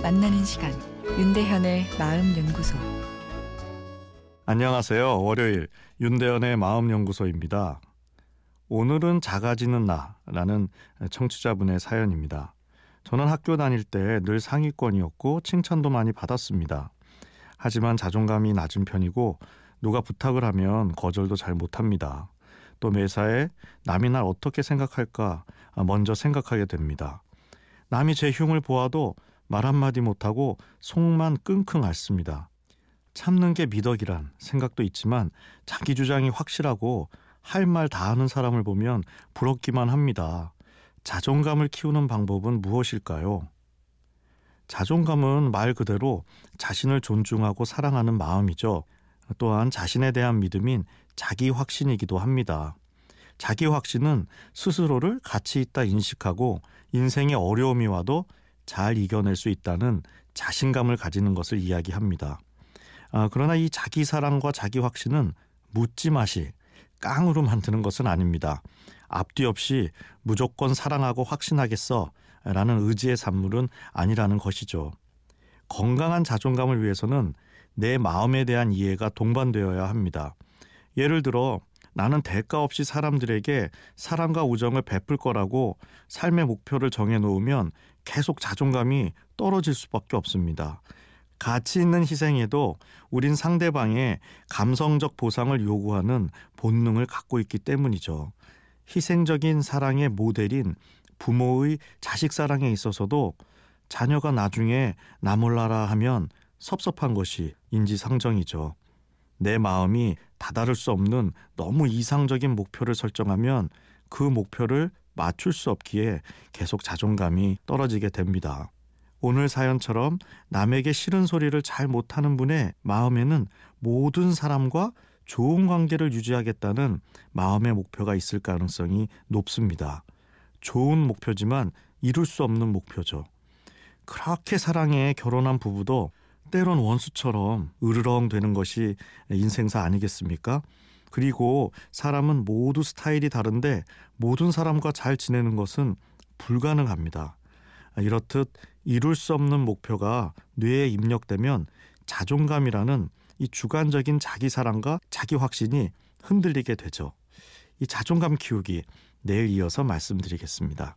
만나는 시간 윤대현의 마음 연구소 안녕하세요. 월요일 윤대현의 마음 연구소입니다. 오늘은 작아지는 나라는 청취자분의 사연입니다. 저는 학교 다닐 때 늘 상위권이었고 칭찬도 많이 받았습니다. 하지만 자존감이 낮은 편이고 누가 부탁을 하면 거절도 잘 못합니다. 또 매사에 남이 날 어떻게 생각할까 먼저 생각하게 됩니다. 남이 제 흉을 보아도 말 한마디 못하고 속만 끙끙 앓습니다. 참는 게 미덕이란 생각도 있지만 자기 주장이 확실하고 할 말 다 하는 사람을 보면 부럽기만 합니다. 자존감을 키우는 방법은 무엇일까요? 자존감은 말 그대로 자신을 존중하고 사랑하는 마음이죠. 또한 자신에 대한 믿음인 자기 확신이기도 합니다. 자기 확신은 스스로를 가치 있다 인식하고 인생의 어려움이 와도 잘 이겨낼 수 있다는 자신감을 가지는 것을 이야기합니다. 아, 그러나 이 자기 사랑과 자기 확신은 묻지 마시 깡으로 만드는 것은 아닙니다. 앞뒤 없이 무조건 사랑하고 확신하겠어 라는 의지의 산물은 아니라는 것이죠. 건강한 자존감을 위해서는 내 마음에 대한 이해가 동반되어야 합니다. 예를 들어 나는 대가 없이 사람들에게 사랑과 우정을 베풀 거라고 삶의 목표를 정해 놓으면 계속 자존감이 떨어질 수밖에 없습니다. 가치 있는 희생에도 우린 상대방의 감성적 보상을 요구하는 본능을 갖고 있기 때문이죠. 희생적인 사랑의 모델인 부모의 자식 사랑에 있어서도 자녀가 나중에 나 몰라라 하면 섭섭한 것이 인지상정이죠. 내 마음이 다다를 수 없는 너무 이상적인 목표를 설정하면 그 목표를 맞출 수 없기에 계속 자존감이 떨어지게 됩니다. 오늘 사연처럼 남에게 싫은 소리를 잘 못하는 분의 마음에는 모든 사람과 좋은 관계를 유지하겠다는 마음의 목표가 있을 가능성이 높습니다. 좋은 목표지만 이룰 수 없는 목표죠. 그렇게 사랑해 결혼한 부부도 때론 원수처럼 으르렁 되는 것이 인생사 아니겠습니까? 그리고 사람은 모두 스타일이 다른데 모든 사람과 잘 지내는 것은 불가능합니다. 이렇듯 이룰 수 없는 목표가 뇌에 입력되면 자존감이라는 이 주관적인 자기 사랑과 자기 확신이 흔들리게 되죠. 이 자존감 키우기 내일 이어서 말씀드리겠습니다.